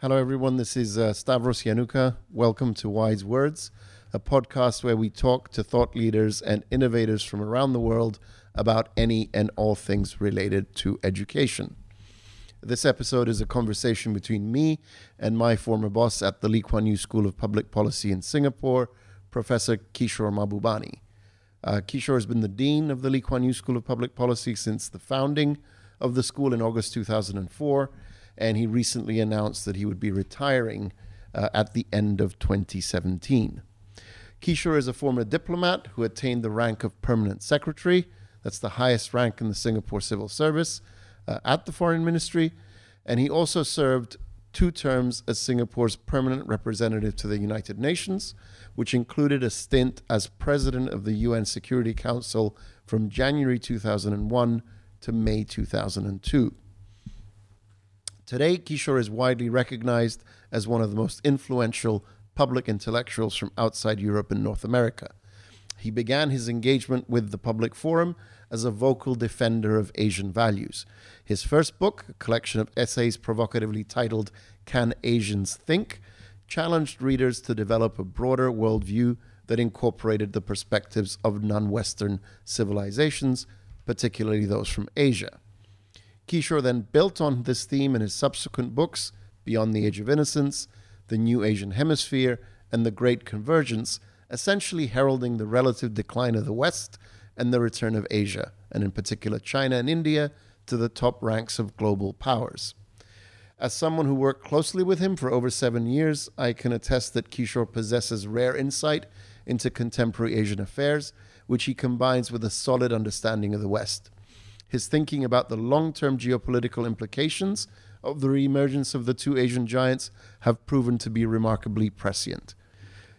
Hello, everyone. This is uh, Stavros Yiannouka. Welcome to Wise Words, a podcast where we talk to thought leaders and innovators from around the world about any and all things related to education. This episode is a conversation between me and my former boss at the Lee Kuan Yew School of Public Policy in Singapore, Professor Kishore Mahbubani. Uh, Kishore has been the dean of the Lee Kuan Yew School of Public Policy since the founding of the school in August 2004 and he recently announced that he would be retiring uh, at the end of 2017. Kishore is a former diplomat who attained the rank of permanent secretary. That's the highest rank in the Singapore civil service uh, at the foreign ministry. And he also served two terms as Singapore's permanent representative to the United Nations, which included a stint as president of the UN Security Council from January 2001 to May 2002. Today, Kishore is widely recognized as one of the most influential public intellectuals from outside Europe and North America. He began his engagement with the public forum as a vocal defender of Asian values. His first book, a collection of essays provocatively titled Can Asians Think, challenged readers to develop a broader worldview that incorporated the perspectives of non Western civilizations, particularly those from Asia. Kishore then built on this theme in his subsequent books, Beyond the Age of Innocence, The New Asian Hemisphere, and The Great Convergence, essentially heralding the relative decline of the West and the return of Asia, and in particular China and India, to the top ranks of global powers. As someone who worked closely with him for over seven years, I can attest that Kishore possesses rare insight into contemporary Asian affairs, which he combines with a solid understanding of the West his thinking about the long term geopolitical implications of the reemergence of the two Asian giants have proven to be remarkably prescient.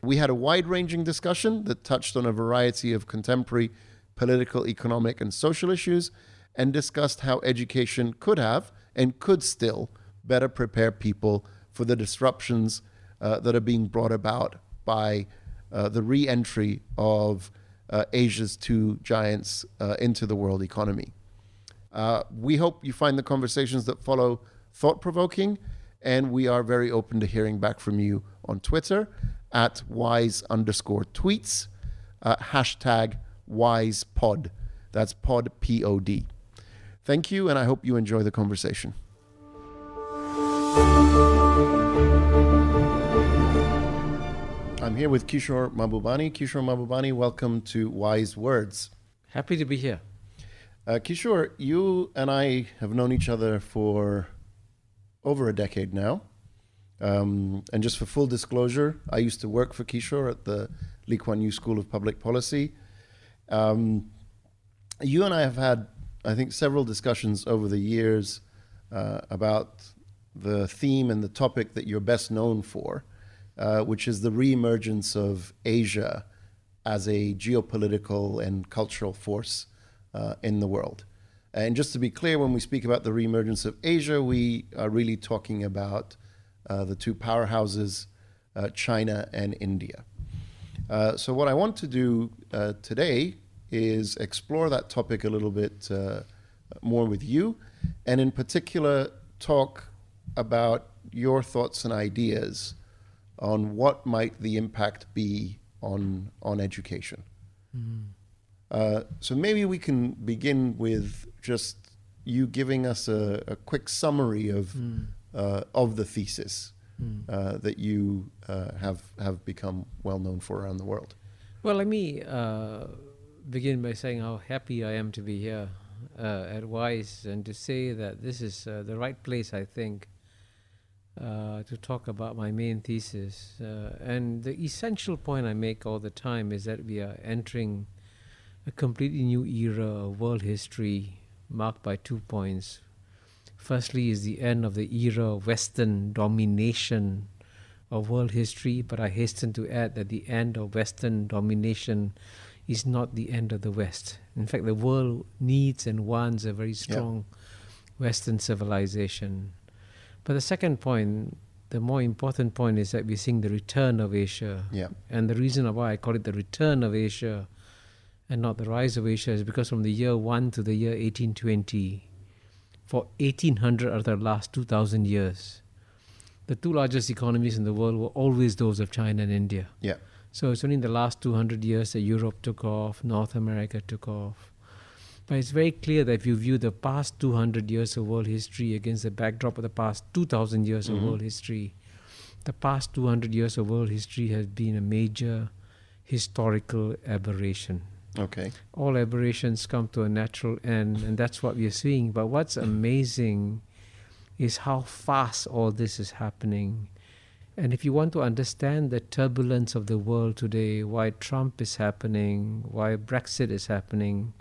We had a wide ranging discussion that touched on a variety of contemporary political, economic, and social issues and discussed how education could have and could still better prepare people for the disruptions uh, that are being brought about by uh, the re entry of uh, Asia's two giants uh, into the world economy. Uh, we hope you find the conversations that follow thought provoking, and we are very open to hearing back from you on Twitter at wise underscore tweets, uh, hashtag wisepod. That's pod, P O D. Thank you, and I hope you enjoy the conversation. I'm here with Kishore Mahbubani. Kishore Mahbubani, welcome to Wise Words. Happy to be here. Uh, Kishore, you and I have known each other for over a decade now. Um, and just for full disclosure, I used to work for Kishore at the Lee Kuan Yew School of Public Policy. Um, you and I have had, I think, several discussions over the years uh, about the theme and the topic that you're best known for, uh, which is the reemergence of Asia as a geopolitical and cultural force uh, in the world. And just to be clear, when we speak about the reemergence of Asia, we are really talking about uh, the two powerhouses, uh, China and India. Uh, so, what I want to do uh, today is explore that topic a little bit uh, more with you, and in particular, talk about your thoughts and ideas on what might the impact be on, on education. Mm-hmm. Uh, so maybe we can begin with just you giving us a, a quick summary of mm. uh, of the thesis mm. uh, that you uh, have have become well known for around the world. Well, let me uh, begin by saying how happy I am to be here at WISE and to say that this is the right place, I think, to talk about my main thesis. and the essential point I make all the time is that we are entering a completely new era of world history marked by two points. Firstly, is the end of the era of Western domination of world history, but I hasten to add that the end of Western domination is not the end of the West. In fact, the world needs and wants a very strong Western civilization. But the second point, the more important point, is that we're seeing the return of Asia. Yeah. And the reason why I call it the return of Asia and not the rise of Asia is because from the year 1 to the year 1820, for 1800 of the last 2000 years, the two largest economies in the world were always those of China and India. Yeah. So it's only in the last 200 years that Europe took off, North America took off. But it's very clear that if you view the past 200 years of world history against the backdrop of the past 2,000 years Mhm. of world history, the past 200 years of world history has been a major historical aberration. Okay. All aberrations come to a natural end, and that's what we are seeing. But what's mm. amazing is how fast all this is happening. And if you want to understand the turbulence of the world today, why Trump is happening, why Brexit is happening,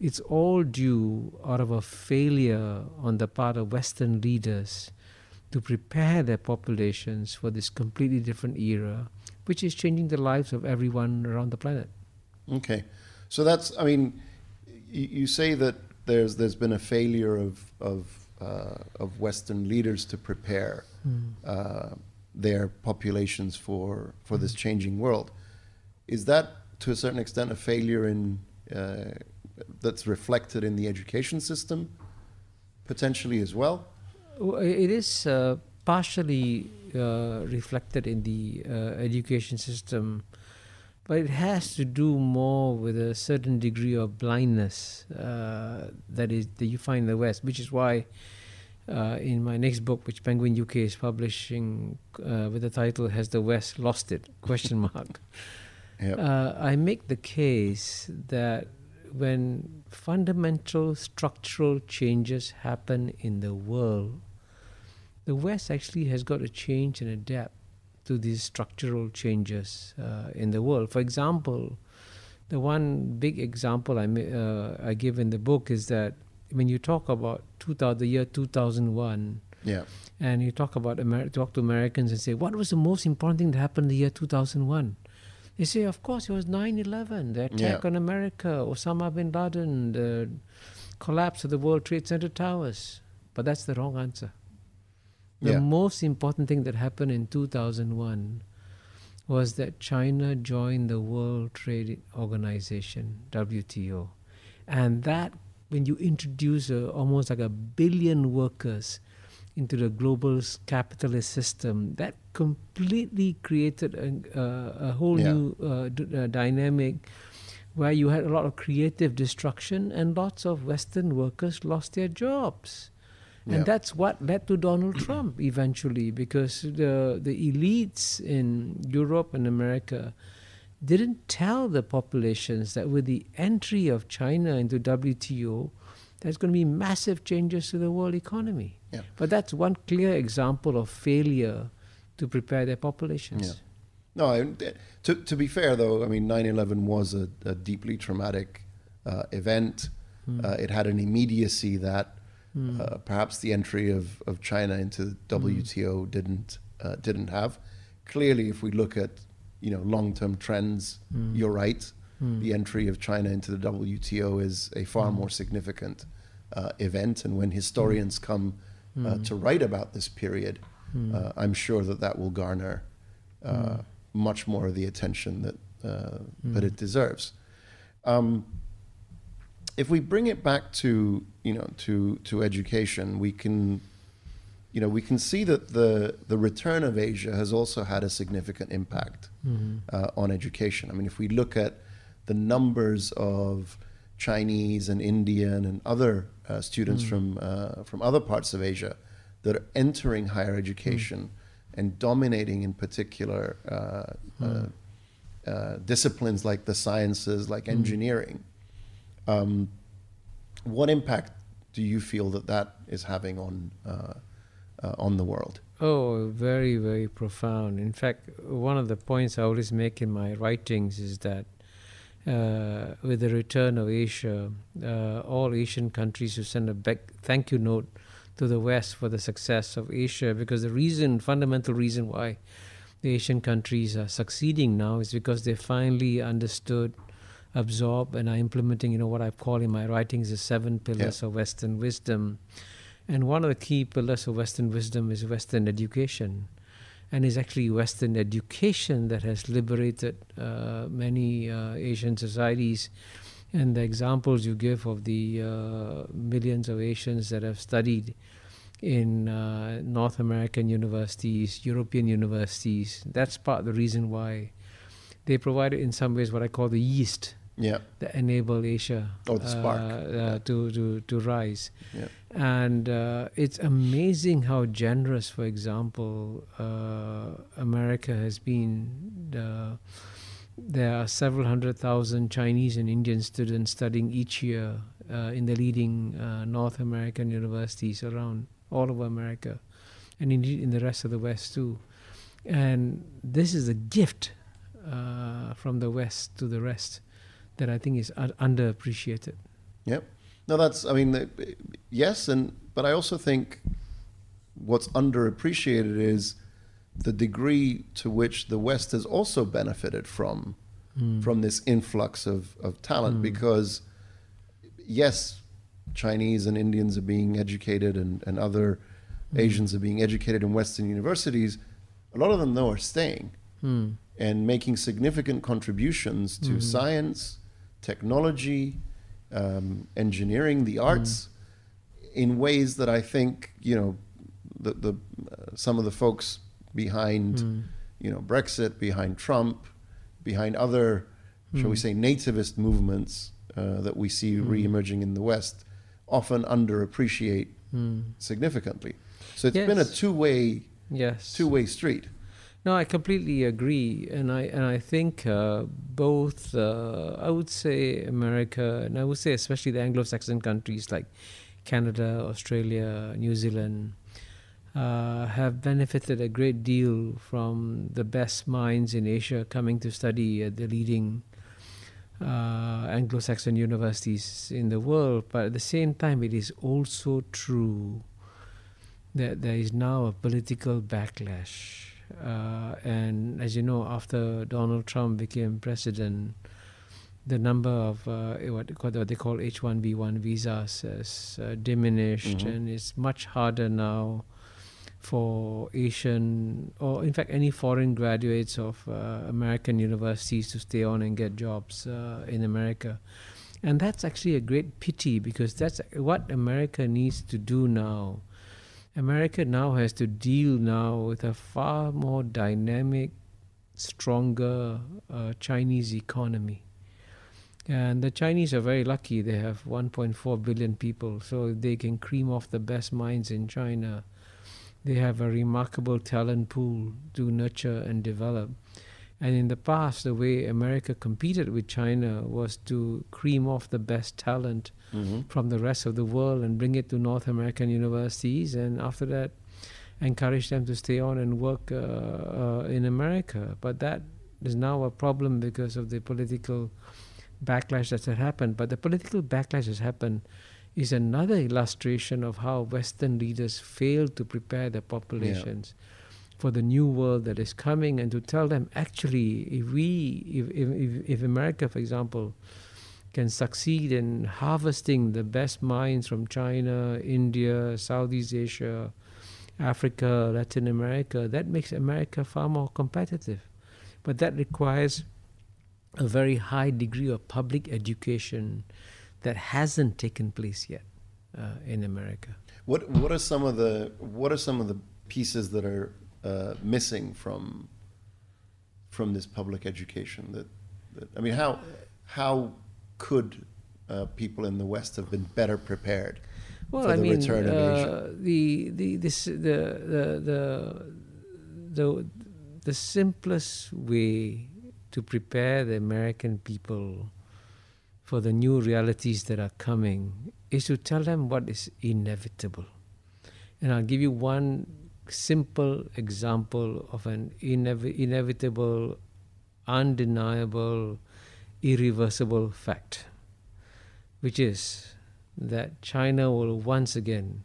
it's all due out of a failure on the part of Western leaders to prepare their populations for this completely different era, which is changing the lives of everyone around the planet. Okay. So that's, I mean, you, you say that there's there's been a failure of of uh, of Western leaders to prepare uh, their populations for for this changing world. Is that to a certain extent a failure in uh, that's reflected in the education system potentially as well? Well, It is uh, partially uh, reflected in the uh, education system, but it has to do more with a certain degree of blindness uh, that is that you find in the West, which is why. Uh, in my next book, which Penguin UK is publishing, uh, with the title "Has the West Lost It?" question mark. Yeah. Uh, I make the case that when fundamental structural changes happen in the world, the West actually has got to change and adapt to these structural changes uh, in the world. For example, the one big example I, uh, I give in the book is that when you talk about 2000, the year 2001, yeah. and you talk about Amer- talk to Americans and say, what was the most important thing that happened in the year 2001? They say, of course, it was 9/11, the attack Yeah. on America, Osama bin Laden, the collapse of the World Trade Center towers. But that's the wrong answer. The Yeah. most important thing that happened in 2001 was that China joined the World Trade Organization, WTO. And that, when you introduce a, almost like a billion workers into the global capitalist system, that completely created a, a, a whole Yeah. new uh, d- uh, dynamic where you had a lot of creative destruction and lots of Western workers lost their jobs. Yeah. And that's what led to Donald Trump eventually, because the the elites in Europe and America didn't tell the populations that with the entry of China into WTO, there's going to be massive changes to the world economy. Yeah. But that's one clear example of failure to prepare their populations. Yeah. No, I, to, to be fair though, I mean, 9 11 was a, a deeply traumatic uh, event. Hmm. Uh, it had an immediacy that Hmm. uh, perhaps the entry of, of China into the WTO didn't, uh, didn't have. Clearly, if we look at you know, long term trends, Hmm. you're right. Hmm. The entry of China into the WTO is a far more significant uh, event. And when historians come uh, to write about this period, Hmm. uh, I'm sure that that will garner uh, much more of the attention that uh, that it deserves. Um, if we bring it back to you know to to education, we can you know we can see that the the return of Asia has also had a significant impact Mhm. uh, on education. I mean, if we look at the numbers of Chinese and Indian and other uh, students from uh, from other parts of Asia that are entering higher education and dominating, in particular, uh, uh, uh, disciplines like the sciences, like engineering. Um, what impact do you feel that that is having on uh, uh, on the world? Oh, very, very profound. In fact, one of the points I always make in my writings is that uh, with the return of Asia, uh, all Asian countries should send a back thank you note to the West for the success of Asia because the reason, fundamental reason why the Asian countries are succeeding now is because they finally understood, absorbed, and are implementing, you know, what I call in my writings the seven pillars of Western wisdom. And one of the key pillars of Western wisdom is Western education. And it's actually Western education that has liberated uh, many uh, Asian societies. And the examples you give of the uh, millions of Asians that have studied in uh, North American universities, European universities. That's part of the reason why they provided, in some ways, what I call the yeast Yeah. that enable Asia Oh, the spark. uh, uh, to, to, to rise. Yeah. And uh, it's amazing how generous, for example, uh, America has been. There are several hundred thousand Chinese and Indian students studying each year uh, in the leading uh, North American universities around all over America, and indeed in the rest of the West too. And this is a gift uh, from the West to the rest that I think is underappreciated. Yep. No, that's. I mean, the- yes, and but I also think what's underappreciated is the degree to which the West has also benefited from Mm. from this influx of of talent Mm. because yes, Chinese and Indians are being educated and and other Mm. Asians are being educated in Western universities. A lot of them though are staying Mm. and making significant contributions to Mhm. science, technology, um, engineering, the arts, in ways that I think you know the, the uh, some of the folks behind Mm. you know Brexit, behind Trump, behind other shall we Mm. say nativist movements uh, that we see Mm. re-emerging in the West, often underappreciate Mm. significantly. So it's been a two-way Yes. two-way street. No, I completely agree, and I and I think uh, both. Uh, I would say America, and I would say especially the Anglo-Saxon countries like Canada, Australia, New Zealand, uh, have benefited a great deal from the best minds in Asia coming to study at the leading uh, Anglo-Saxon universities in the world. But at the same time, it is also true that there is now a political backlash. Uh, and as you know, after Donald Trump became president, the number of uh, what, what they call H-1B1 visas has uh, diminished, Mhm. and it's much harder now for Asian or, in fact, any foreign graduates of uh, American universities to stay on and get jobs uh, in America. And that's actually a great pity because that's what America needs to do now. America now has to deal now with a far more dynamic, stronger uh, Chinese economy. And the Chinese are very lucky. They have 1.4 billion people, so they can cream off the best minds in China. They have a remarkable talent pool to nurture and develop. And in the past, the way America competed with China was to cream off the best talent Mm-hmm. from the rest of the world and bring it to North American universities, and after that, encourage them to stay on and work uh, uh, in America. But that is now a problem because of the political backlash that's happened. But the political backlash that's happened is another illustration of how Western leaders fail to prepare their populations. For the new world that is coming, and to tell them actually, if we, if, if, if America, for example, can succeed in harvesting the best minds from China, India, Southeast Asia, Africa, Latin America, that makes America far more competitive. But that requires a very high degree of public education that hasn't taken place yet uh, in America. What what are some of the what are some of the pieces that are uh, missing from from this public education? That, that I mean, how how could uh, people in the West have been better prepared? Well, for I the mean, return of Asia? uh, the the this the the the the the simplest way to prepare the American people for the new realities that are coming is to tell them what is inevitable. And I'll give you one simple example of an inev- inevitable, undeniable, irreversible fact, which is that China will once again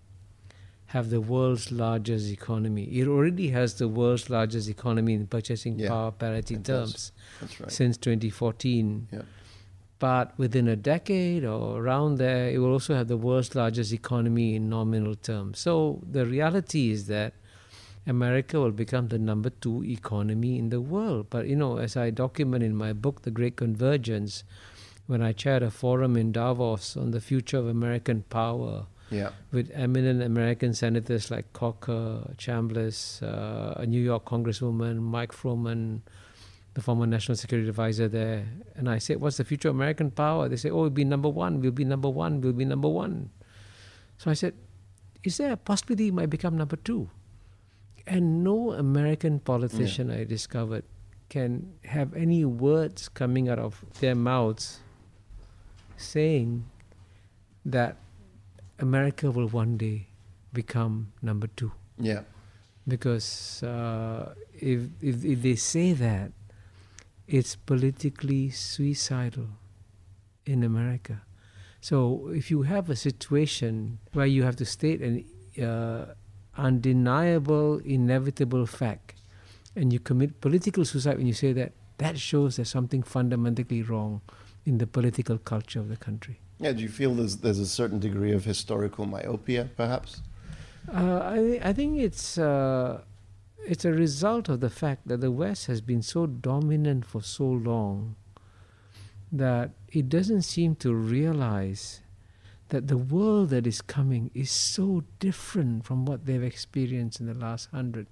have the world's largest economy. It already has the world's largest economy in purchasing Yeah, power parity terms right. since 2014. Yeah. But within a decade or around there, it will also have the world's largest economy in nominal terms. So the reality is that America will become the number two economy in the world. But you know, as I document in my book, The Great Convergence, when I chaired a forum in Davos on the future of American power, Yeah. with eminent American senators like Corker, Chambliss, uh, a New York Congresswoman, Mike Froman, the former national security advisor there. And I said, What's the future of American power? They say, Oh, we'll be number one, we'll be number one, we'll be number one. So I said, Is there a possibility it might become number two? And no American politician I discovered can have any words coming out of their mouths saying that America will one day become number two. Yeah. Because uh, if, if, if they say that, it's politically suicidal in America. So if you have a situation where you have to state an uh, undeniable, inevitable fact, and you commit political suicide when you say that, that shows there's something fundamentally wrong in the political culture of the country. Yeah. Do you feel there's there's a certain degree of historical myopia, perhaps? Uh, I, I think it's uh, it's a result of the fact that the West has been so dominant for so long that it doesn't seem to realize that the world that is coming is so different from what they've experienced in the last 100,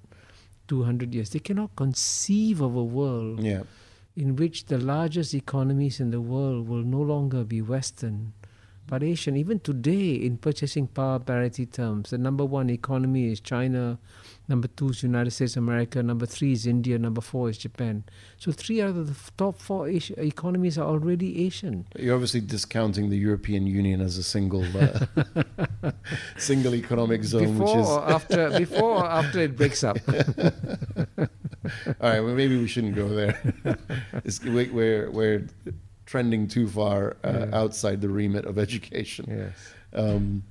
200 years. They cannot conceive of a world Yeah. in which the largest economies in the world will no longer be Western, but Asian. Even today, in purchasing power parity terms, the number one economy is China, number two is United States of America, number three is India, number four is Japan. So three out of the top four Asia economies are already Asian. You're obviously discounting the European Union as a single uh, single economic zone, before which is or after, before or after it breaks up. all right. Well, maybe we shouldn't go there. it's, we- we're we're trending too far uh, Yeah. outside the remit of education. yes. Um,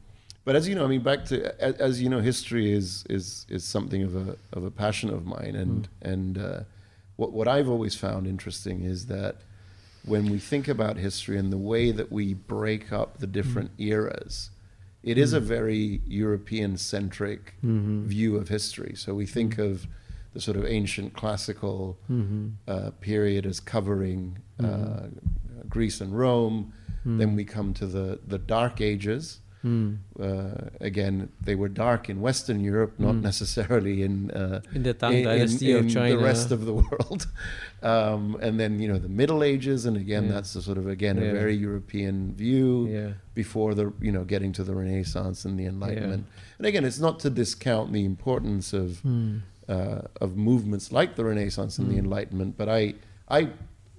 but as you know, I mean, back to as, as you know, history is is is something of a of a passion of mine, and and uh, what what I've always found interesting is that when we think about history and the way that we break up the different eras, it is a very European centric Mm-hmm. view of history. So we think of the sort of ancient classical uh, period as covering uh, Greece and Rome. Then we come to the, the Dark Ages. Mm. Uh, again, they were dark in Western Europe, not necessarily in uh, In the Tang in, in- Dynasty in of China. the rest of the world. um, and then you know the Middle Ages, and again, Yeah. that's the sort of again a very European view yeah. before the you know getting to the Renaissance and the Enlightenment. And again, it's not to discount the importance of Mm. uh, of movements like the Renaissance and the Mm. Enlightenment, but I I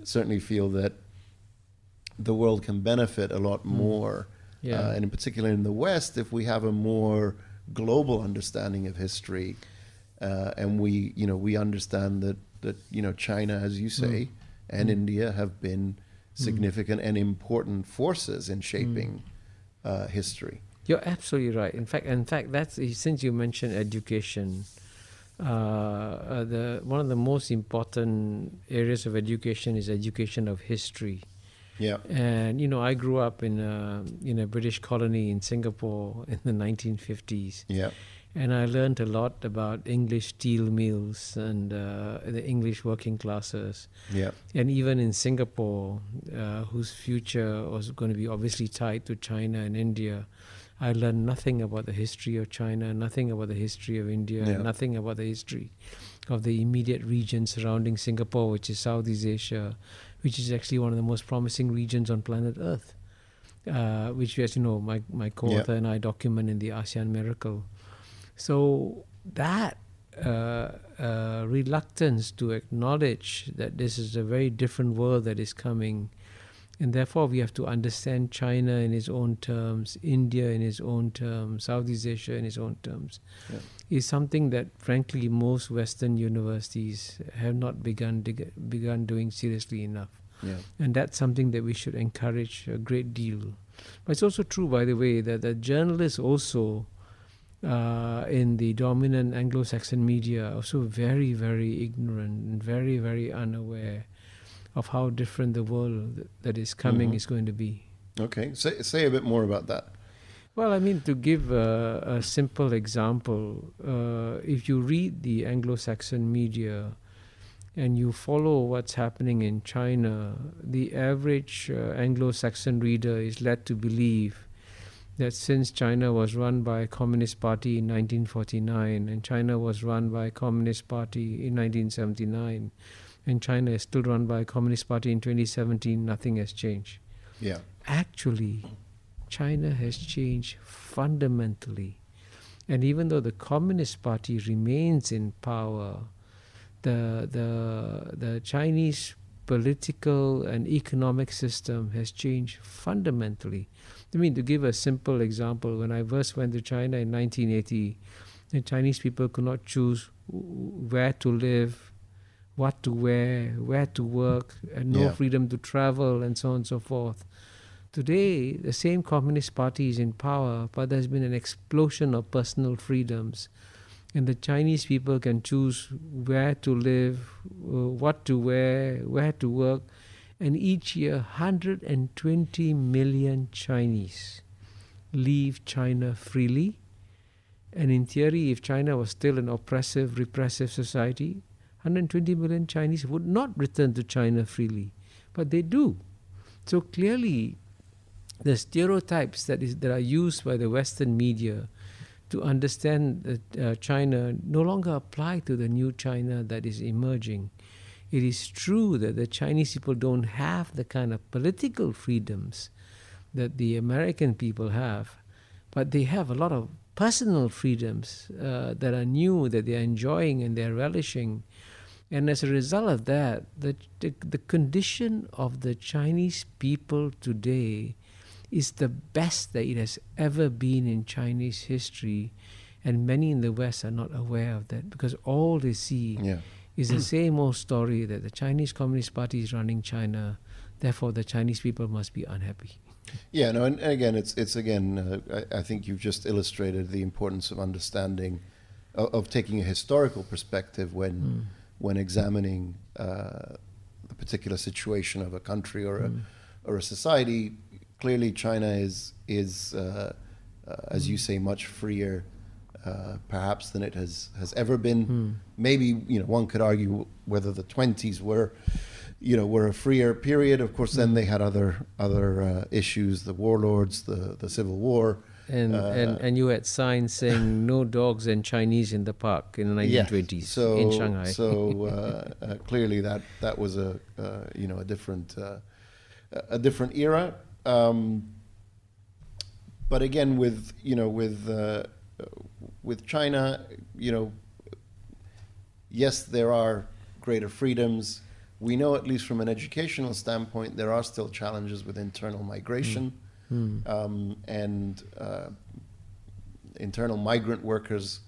certainly feel that the world can benefit a lot more, Mm. Yeah. uh, and in particular in the West, if we have a more global understanding of history, uh, and we you know we understand that that you know China, as you say, and India have been significant and important forces in shaping uh, history. You're absolutely right. In fact, in fact, that's since you mentioned education, uh, uh, the one of the most important areas of education is education of history. Yeah, And you know, I grew up in a, in a British colony in Singapore in the 1950s, yeah, and I learned a lot about English steel mills and uh, the English working classes. yeah, And even in Singapore, uh, whose future was going to be obviously tied to China and India, I learned nothing about the history of China, nothing about the history of India, Yeah. nothing about the history of the immediate region surrounding Singapore, which is Southeast Asia, which is actually one of the most promising regions on planet Earth. Uh, which, as you know, my, my co-author and I document in the ASEAN Miracle. So that uh, uh, reluctance to acknowledge that this is a very different world that is coming, and therefore we have to understand China in its own terms, India in its own terms, Southeast Asia in its own terms, Yeah. is something that, frankly, most Western universities have not begun dig- begun doing seriously enough. yeah, And that's something that we should encourage a great deal. But it's also true, by the way, that the journalists also uh, in the dominant Anglo Saxon media are also very, very ignorant and very, very unaware of how different the world that is coming Mhm. is going to be. Okay, say say a bit more about that. Well, I mean, to give a, a simple example, uh, if you read the Anglo Saxon media and you follow what's happening in China, the average uh, Anglo Saxon reader is led to believe that since China was run by a Communist Party in 1949 and China was run by a Communist Party in 1979 and China is still run by a Communist Party in 2017, nothing has changed. Yeah. Actually, China has changed fundamentally. And even though the Communist Party remains in power, the, the, the Chinese political and economic system has changed fundamentally. I mean, to give a simple example, when I first went to China in 1980, the Chinese people could not choose where to live, what to wear, where to work, and no Yeah. freedom to travel, and so on and so forth. Today, the same Communist Party is in power, but there's been an explosion of personal freedoms. And the Chinese people can choose where to live, uh, what to wear, where to work. And each year, 120 million Chinese leave China freely. And in theory, if China was still an oppressive, repressive society, 120 million Chinese would not return to China freely. But they do. So clearly, the stereotypes that, is, that are used by the Western media to understand uh, China no longer apply to the new China that is emerging. It is true that the Chinese people don't have the kind of political freedoms that the American people have, but they have a lot of personal freedoms uh, that are new, that they're enjoying and they're relishing. And as a result of that, the, the, the condition of the Chinese people today is the best that it has ever been in Chinese history. And many in the West are not aware of that because all they see Yeah. is the same old story that the Chinese Communist Party is running China, therefore the Chinese people must be unhappy. Yeah, no, and, again, it's it's again. Uh, I, I think you've just illustrated the importance of understanding, of, of taking a historical perspective when Mm. When examining uh, the particular situation of a country or a Mm. or a society. Clearly, China is is uh, uh, as you say much freer, uh, perhaps than it has has ever been. Mm. Maybe you know one could argue whether the twenties were, you know, were a freer period. Of course, then they had other other uh, issues: the warlords, the the civil war. And, Uh, and and you had signs saying no dogs and Chinese in the park in the Yeah. 1920s So in Shanghai. so uh, uh, clearly that that was a uh, you know a different uh, a different era. Um, but again, with you know with uh, with China, you know, yes, there are greater freedoms. We know, at least from an educational standpoint, there are still challenges with internal migration Mm. Um, and uh, internal migrant workers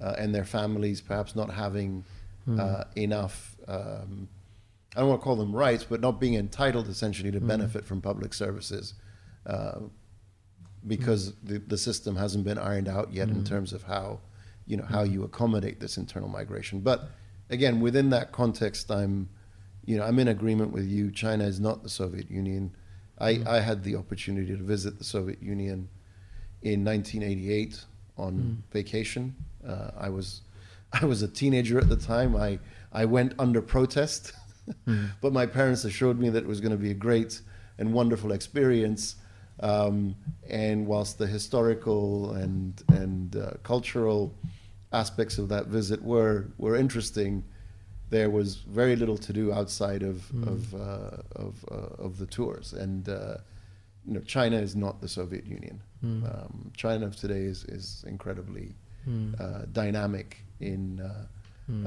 uh, and their families perhaps not having uh, enough. Um, I don't want to call them rights, but not being entitled essentially to benefit from public services uh, because the, the system hasn't been ironed out yet in terms of how you know how you accommodate this internal migration. But again, within that context, I'm you know I'm in agreement with you. China is not the Soviet Union. I, I had the opportunity to visit the Soviet Union in 1988 on vacation. Uh, I was I was a teenager at the time. I I went under protest, but my parents assured me that it was going to be a great and wonderful experience. Um, and whilst the historical and and uh, cultural aspects of that visit were were interesting, there was very little to do outside of of uh, of, uh, of the tours. And uh, you know, China is not the Soviet Union. Um, China of today is is incredibly Mm. uh, dynamic in uh,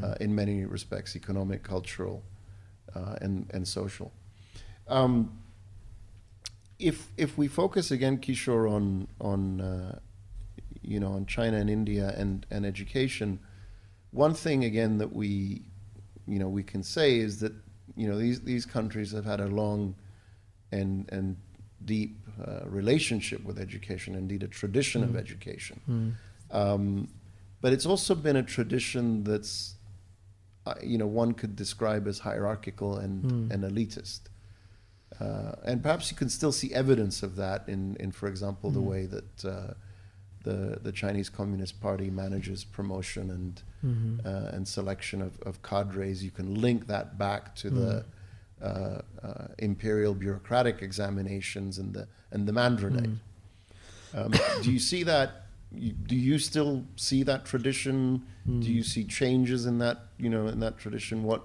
uh, in many respects, economic, cultural, uh, and and social. Um, if if we focus again, Kishore, on on uh, you know on China and India and and education, one thing again that we you know we can say is that you know these these countries have had a long and and deep uh, relationship with education, indeed a tradition of education. Mm. Um, but it's also been a tradition that's, uh, you know, one could describe as hierarchical and, Mm. and elitist. Uh, and perhaps you can still see evidence of that in, in for example, the Mm. way that uh, the, the Chinese Communist Party manages promotion and, Mhm. uh, and selection of, of cadres. You can link that back to the uh, uh, imperial bureaucratic examinations and the, and the Mandarinate. Mm. Um, do you see that? Do you still see that tradition? Hmm. Do you see changes in that? You know, in that tradition. What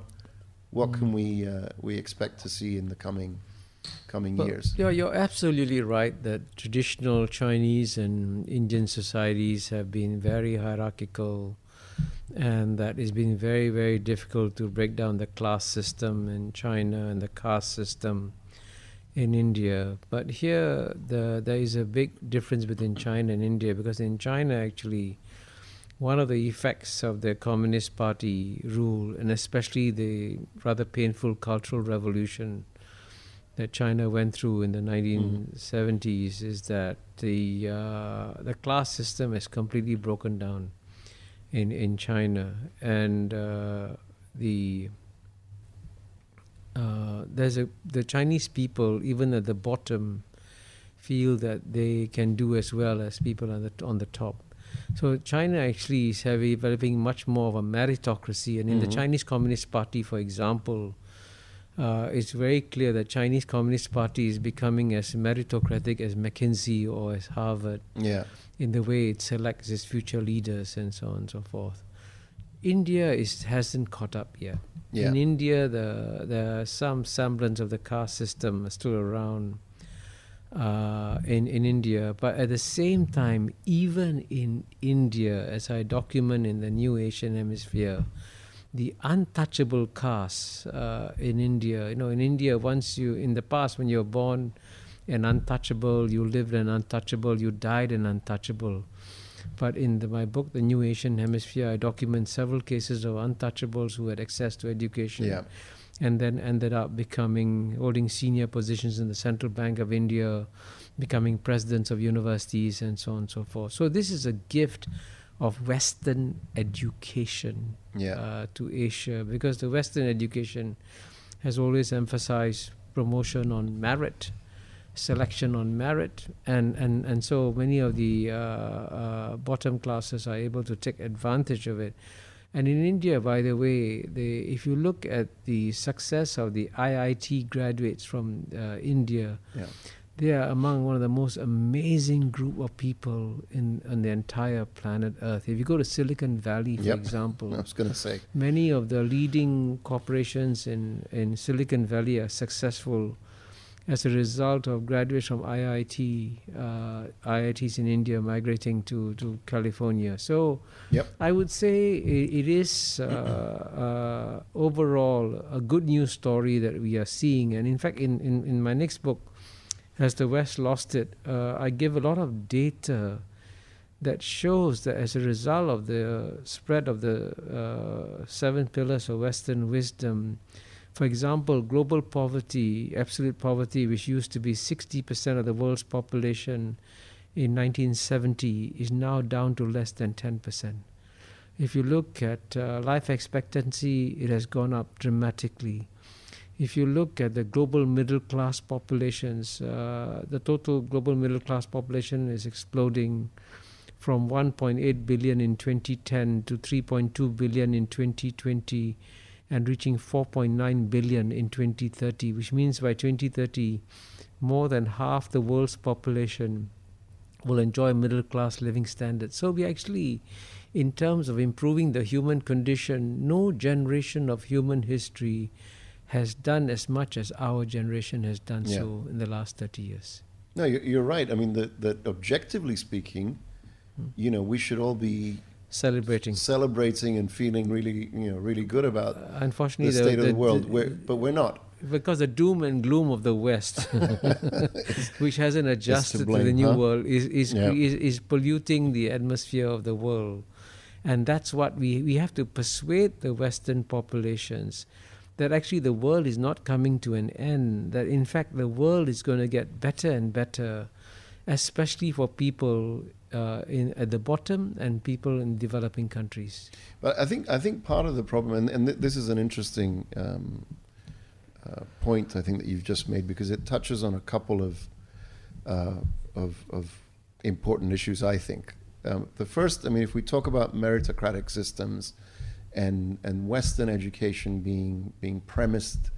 what can we uh, we expect to see in the coming coming Well, years? Yeah, you're absolutely right that traditional Chinese and Indian societies have been very hierarchical, and that it's been very, very difficult to break down the class system in China and the caste system in India. But here, the, there is a big difference between China and India because in China, actually, one of the effects of the Communist Party rule, and especially the rather painful Cultural Revolution that China went through in the 1970s, is that the uh, the class system is completely broken down in in China, and uh, the uh, there's a the Chinese people even at the bottom feel that they can do as well as people on the on the top. So China actually is have developing much more of a meritocracy, and in the Mhm. Chinese Communist Party, for example, uh, it's very clear that Chinese Communist Party is becoming as meritocratic as McKinsey or as Harvard Yeah, in the way it selects its future leaders and so on and so forth. India is hasn't caught up yet. yeah, In India, the there are some semblance of the caste system still around uh, in in India, but at the same time, even in India, as I document in the New Asian Hemisphere, the untouchable castes uh, in India. You know, in India, once you in the past when you were born an untouchable, you lived an untouchable, you died an untouchable. But in the, my book, The New Asian Hemisphere, I document several cases of untouchables who had access to education yeah, and then ended up becoming holding senior positions in the Central Bank of India, becoming presidents of universities, and so on and so forth. So this is a gift of Western education yeah, uh, to Asia because the Western education has always emphasized promotion on merit, selection on merit, and, and, and so many of the uh, uh, bottom classes are able to take advantage of it. And in India, by the way, they, if you look at the success of the IIT graduates from uh, India, yeah. They are among one of the most amazing group of people in on the entire planet Earth. If you go to Silicon Valley, for Yep. example, I was going to say, many of the leading corporations in, in Silicon Valley are successful as a result of graduates from IIT, uh, IITs in India migrating to, to California. So Yep. I would say it, it is uh, uh, overall a good news story that we are seeing. And in fact, in, in, in my next book, Has the West Lost It, uh, I give a lot of data that shows that as a result of the spread of the uh, seven pillars of Western wisdom, for example, global poverty, absolute poverty, which used to be 60% of the world's population in 1970, is now down to less than 10%. If you look at uh, life expectancy, it has gone up dramatically. If you look at the global middle class populations, uh, the total global middle class population is exploding from 1.8 billion in 2010 to 3.2 billion in 2020 and reaching 4.9 billion in 2030, which means by 2030, more than half the world's population will enjoy middle class living standards. So we actually, in terms of improving the human condition, no generation of human history has done as much as our generation has done Yeah. so in the last 30 years. No, you're, you're right. I mean, that that objectively speaking, Hmm. you know, we should all be Celebrating. celebrating and feeling really, you know, really good about Uh, unfortunately, the state of the world. we're, but we're not. because the doom and gloom of the West, which hasn't adjusted to, the new huh? world, is is, Yeah. is is polluting the atmosphere of the world, and that's what we we have to persuade the Western populations that actually the world is not coming to an end. That in fact the world is going to get better and better, especially for people uh, in at the bottom and people in developing countries. But I think I think part of the problem, and, and th- this is an interesting um, uh, point I think that you've just made because it touches on a couple of uh, of, of important issues. I think um, the first, I mean, if we talk about meritocratic systems and and Western education being being premised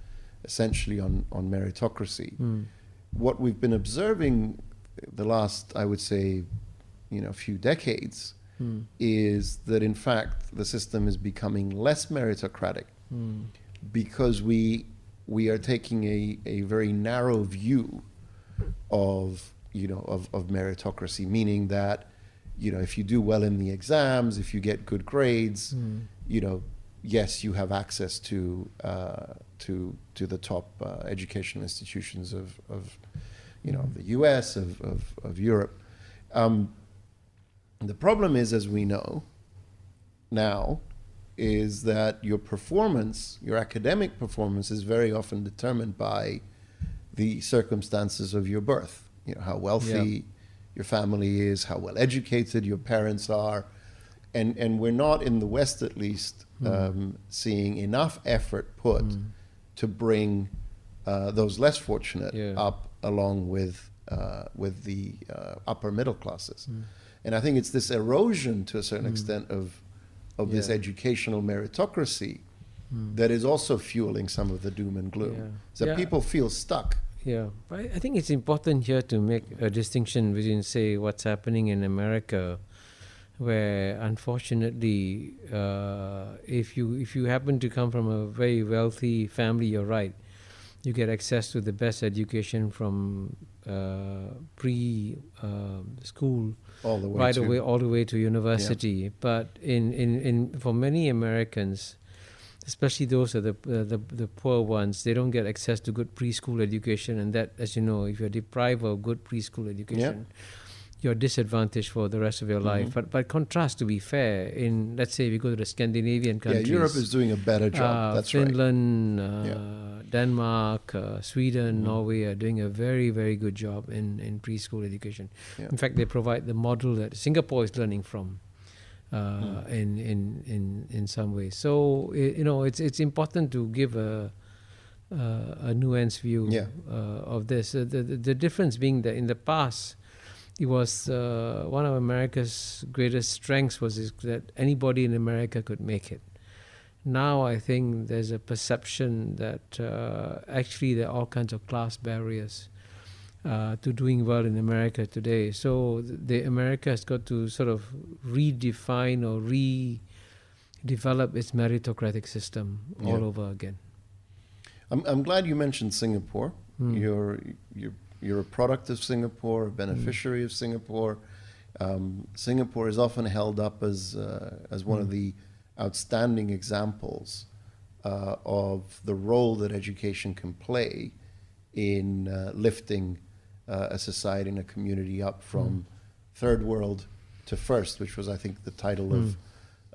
essentially on on meritocracy, Mm. what we've been observing the last, I would say, you know, few decades, Hmm. is that in fact the system is becoming less meritocratic Hmm. because we we are taking a, a very narrow view of you know of, of meritocracy, meaning that you know if you do well in the exams, if you get good grades, Hmm. You know yes you have access to uh, to to the top uh, educational institutions of, of you know the U.S. of of, of Europe. Um, the problem is, as we know now, is that your performance, your academic performance, is very often determined by the circumstances of your birth. You know how wealthy Yeah. your family is, how well educated your parents are, and and we're not in the West, at least, um, seeing enough effort put to bring uh, those less fortunate Yeah. up along with uh, with the uh, upper middle classes. Hmm. And I think it's this erosion to a certain extent of of this educational meritocracy that is also fueling some of the doom and gloom. Yeah. So Yeah. people feel stuck. Yeah, but I think it's important here to make a distinction between, say, what's happening in America, where unfortunately, uh, if you if you happen to come from a very wealthy family, you're right, you get access to the best education from uh, pre school All the way right to away all the way to university. But in, in, in for many Americans, especially those are the, uh, the the poor ones, they don't get access to good preschool education, and that, as you know, if you're deprived of good preschool education. You're disadvantaged for the rest of your life. Mhm. But by contrast, to be fair, in let's say we go to the Scandinavian countries, yeah, Europe is doing a better job. uh, That's right. Finland, uh, Denmark, uh, Sweden, Mhm. Norway are doing a very, very good job in, in preschool education. Yeah. In fact, they provide the model that Singapore is learning from. Uh, Mm. in, in in in some ways, so you know it's it's important to give a uh, a nuanced view Yeah. uh, of this. Uh, the, the the difference being that in the past, it was uh, one of America's greatest strengths was is that anybody in America could make it. Now I think there's a perception that uh, actually there are all kinds of class barriers uh, to doing well in America today. So the America has got to sort of redefine or redevelop its meritocratic system all Yeah. over again. I'm, I'm glad you mentioned Singapore. Hmm. You're, you're, you're a product of Singapore, a beneficiary of Singapore. Um, Singapore is often held up as, uh, as one of Mm. the outstanding examples uh, of the role that education can play in uh, lifting uh, a society and a community up from third world to first, which was, I think, the title of,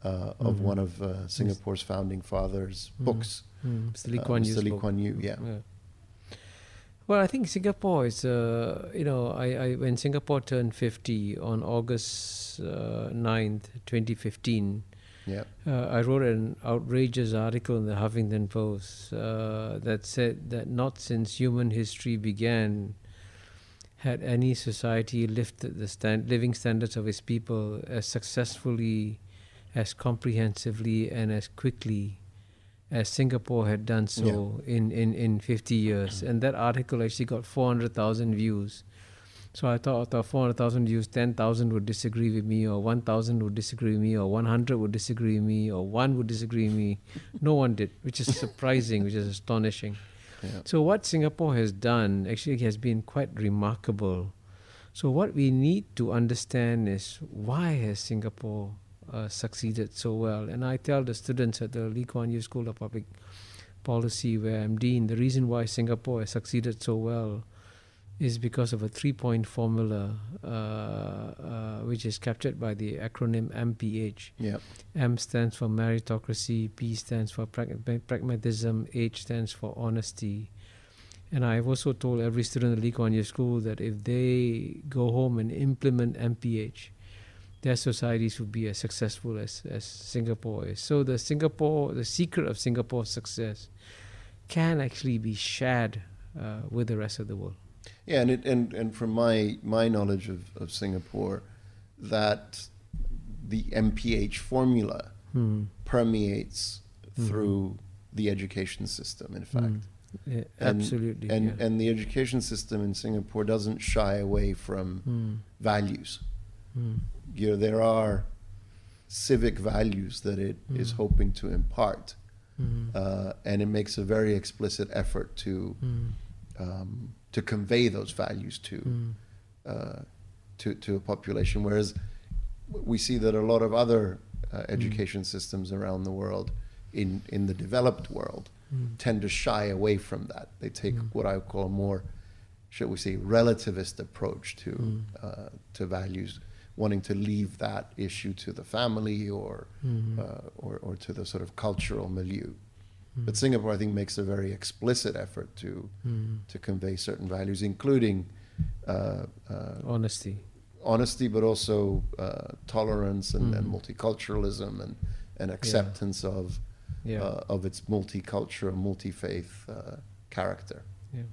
uh, of Mhm. one of uh, Singapore's founding fathers' Mm. books. Mm, Mr. Lee Kuan Mr. Lee. Kuan Yew, yeah. Well, I think Singapore is, uh, you know, I, I when Singapore turned 50 on August uh, 9th, 2015, Yeah. uh, I wrote an outrageous article in the Huffington Post uh, that said that not since human history began had any society lifted the stand, living standards of its people as successfully, as comprehensively, and as quickly as Singapore had done so in, in, in 50 years. And that article actually got 400,000 views. So I thought out of 400,000 views, 10,000 would disagree with me, or 1,000 would disagree with me, or 100 would disagree with me, or one would disagree with me. No one did, which is surprising, which is astonishing. Yeah. So what Singapore has done actually has been quite remarkable. So what we need to understand is why has Singapore uh, succeeded so well? And I tell the students at the Lee Kuan Yew School of Public Policy, where I'm dean, the reason why Singapore has succeeded so well is because of a three-point formula, uh, uh, which is captured by the acronym MPH. Yeah. M stands for meritocracy, P stands for prag- pragmatism, H stands for honesty. And I've also told every student at Lee Kuan Yew School that if they go home and implement MPH, their societies would be as successful as, as Singapore is. So the Singapore, the secret of Singapore's success can actually be shared uh, with the rest of the world. Yeah, and it, and and from my my knowledge of, of Singapore, that the MPH formula Hmm. permeates Mhm. through the education system. In fact, Mm. Yeah, And- absolutely. and yeah. and the education system in Singapore doesn't shy away from values. Mm, You know, there are civic values that it is Mm. hoping to impart, mm, uh, and it makes a very explicit effort to mm, um, to convey those values to mm, uh, to to a population. Whereas we see that a lot of other uh, education systems around the world, in in the developed world, mm, tend to shy away from that. They take Mm. what I would call a more, shall we say, relativist approach to Mm. uh, to values, wanting to leave that issue to the family or mm, uh, or, or to the sort of cultural milieu. mm, But Singapore, I think, makes a very explicit effort to mm. to convey certain values, including uh, uh, honesty. honesty, but also uh, tolerance and, and Mm. multiculturalism and, and acceptance of Yeah. uh, of its multicultural, multi-faith uh, character. Yeah,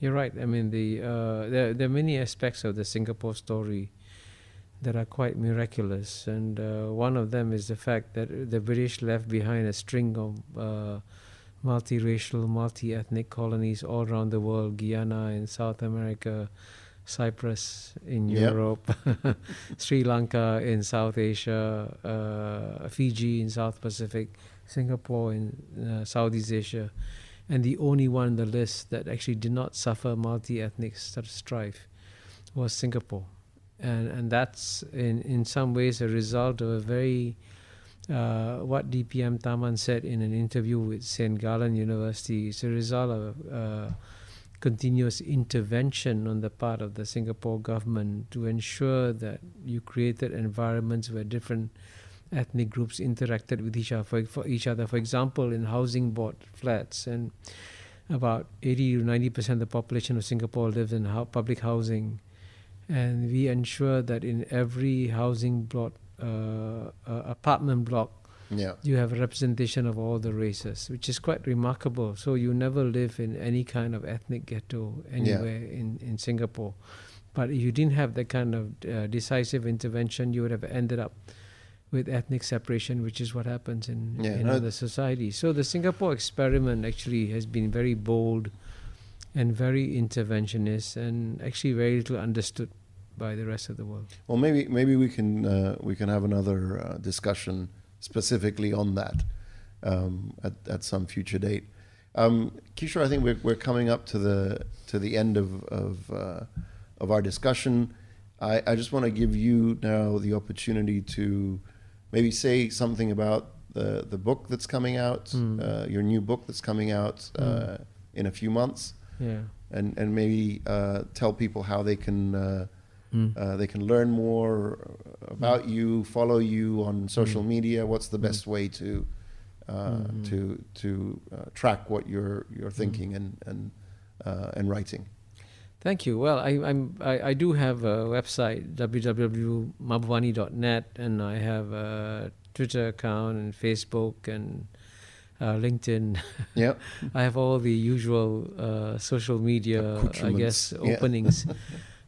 you're right. I mean, the uh, there there are many aspects of the Singapore story that are quite miraculous, and uh, one of them is the fact that the British left behind a string of uh, multiracial, multi-ethnic colonies all around the world: Guyana in South America, Cyprus in Yep. Europe, Sri Lanka in South Asia, uh, Fiji in South Pacific, Singapore in uh, Southeast Asia. And the only one on the list that actually did not suffer multi-ethnic sort strife was Singapore, and and that's in in some ways a result of a very uh, what DPM Tharman said in an interview with St. Gallen University. It's a result of uh, continuous intervention on the part of the Singapore government to ensure that you created environments where different ethnic groups interacted with each other for, for each other. For example, in housing board flats, and about 80 to 90 percent of the population of Singapore lives in hou- public housing, and we ensure that in every housing block, uh, uh, apartment block, Yeah, you have a representation of all the races, which is quite remarkable. So you never live in any kind of ethnic ghetto anywhere in, in Singapore. But if you didn't have that kind of uh, decisive intervention, you would have ended up with ethnic separation, which is what happens in, Yeah, in no, other societies. So the Singapore experiment actually has been very bold and very interventionist and actually very little understood by the rest of the world. Well, maybe maybe we can uh, we can have another uh, discussion specifically on that um, at at some future date. Um, Kishore, I think we're we're coming up to the to the end of of uh, of our discussion. I, I just want to give you now the opportunity to maybe say something about the the book that's coming out, Mm. uh, your new book that's coming out uh, Mm. in a few months, Yeah. and and maybe uh, tell people how they can. Uh, Mm. uh, they can learn more about you, follow you on social Mm. media. What's the Mm. best way to uh, Mhm. to to uh, track what you're you're thinking and and uh, and writing? Thank you. Well, I, I'm I, I do have a website www.mahbubani.net, and I have a Twitter account and Facebook and uh, LinkedIn. Yeah, I have all the usual uh, social media, I guess, openings. yeah.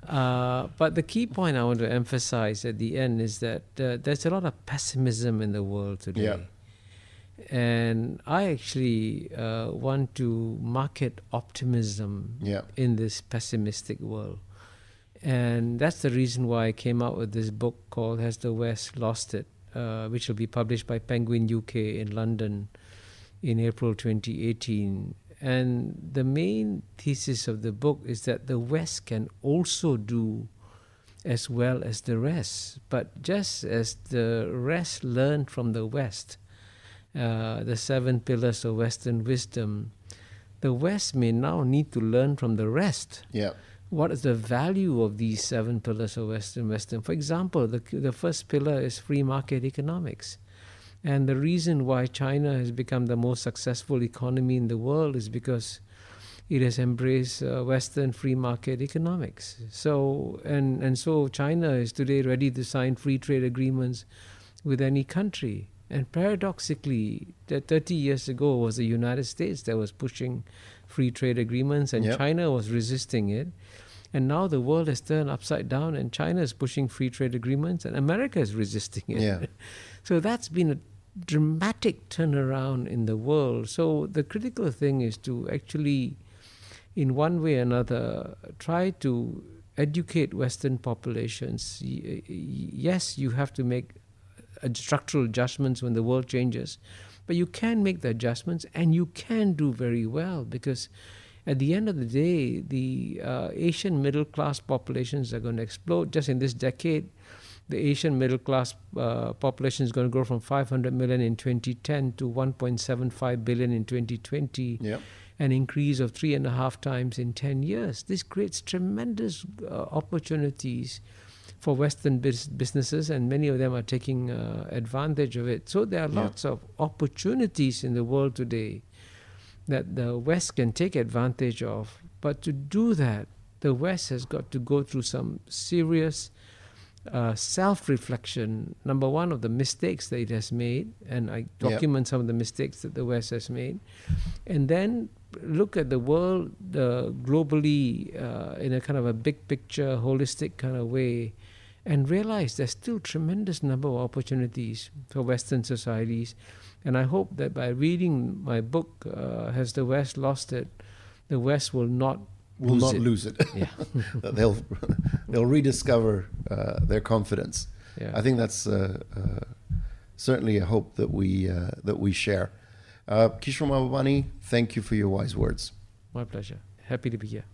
uh, but the key point I want to emphasize at the end is that uh, there's a lot of pessimism in the world today. Yeah. And I actually uh, want to market optimism yeah, in this pessimistic world. And that's the reason why I came out with this book called Has the West Lost It, uh, which will be published by Penguin UK in London in April 2018. And the main thesis of the book is that the West can also do as well as the rest. But just as the rest learned from the West, uh, the seven pillars of Western wisdom, the West may now need to learn from the rest yeah, what is the value of these seven pillars of Western wisdom. For example, the, the first pillar is free market economics. And the reason why China has become the most successful economy in the world is because it has embraced uh, Western free market economics. So and and so China is today ready to sign free trade agreements with any country. And paradoxically, that 30 years ago was the United States that was pushing free trade agreements, and Yep. China was resisting it. And now the world has turned upside down, and China is pushing free trade agreements, and America is resisting it. yeah, So that's been a dramatic turnaround in the world. So the critical thing is to actually, in one way or another, try to educate Western populations. Yes, you have to make structural adjustments when the world changes, but you can make the adjustments and you can do very well because at the end of the day, the uh, Asian middle class populations are going to explode just in this decade the Asian middle class uh, population is going to grow from 500 million in 2010 to 1.75 billion in 2020, yep. an increase of three and a half times in 10 years. This creates tremendous uh, opportunities for Western bis- businesses, and many of them are taking uh, advantage of it. So there are lots of opportunities in the world today that the West can take advantage of. But to do that, the West has got to go through some serious uh, self reflection, number one, of the mistakes that it has made, and I document yep. some of the mistakes that the West has made, and then look at the world uh, globally uh, in a kind of a big picture, holistic kind of way, and realize there's still tremendous number of opportunities for Western societies. And I hope that by reading my book, uh, Has the West Lost It? the West will not will lose not it. lose it. Yeah. they'll they'll rediscover uh, their confidence. Yeah. I think that's uh, uh, certainly a hope that we uh, that we share. Uh, Kishore Mahbubani, thank you for your wise words. My pleasure. Happy to be here.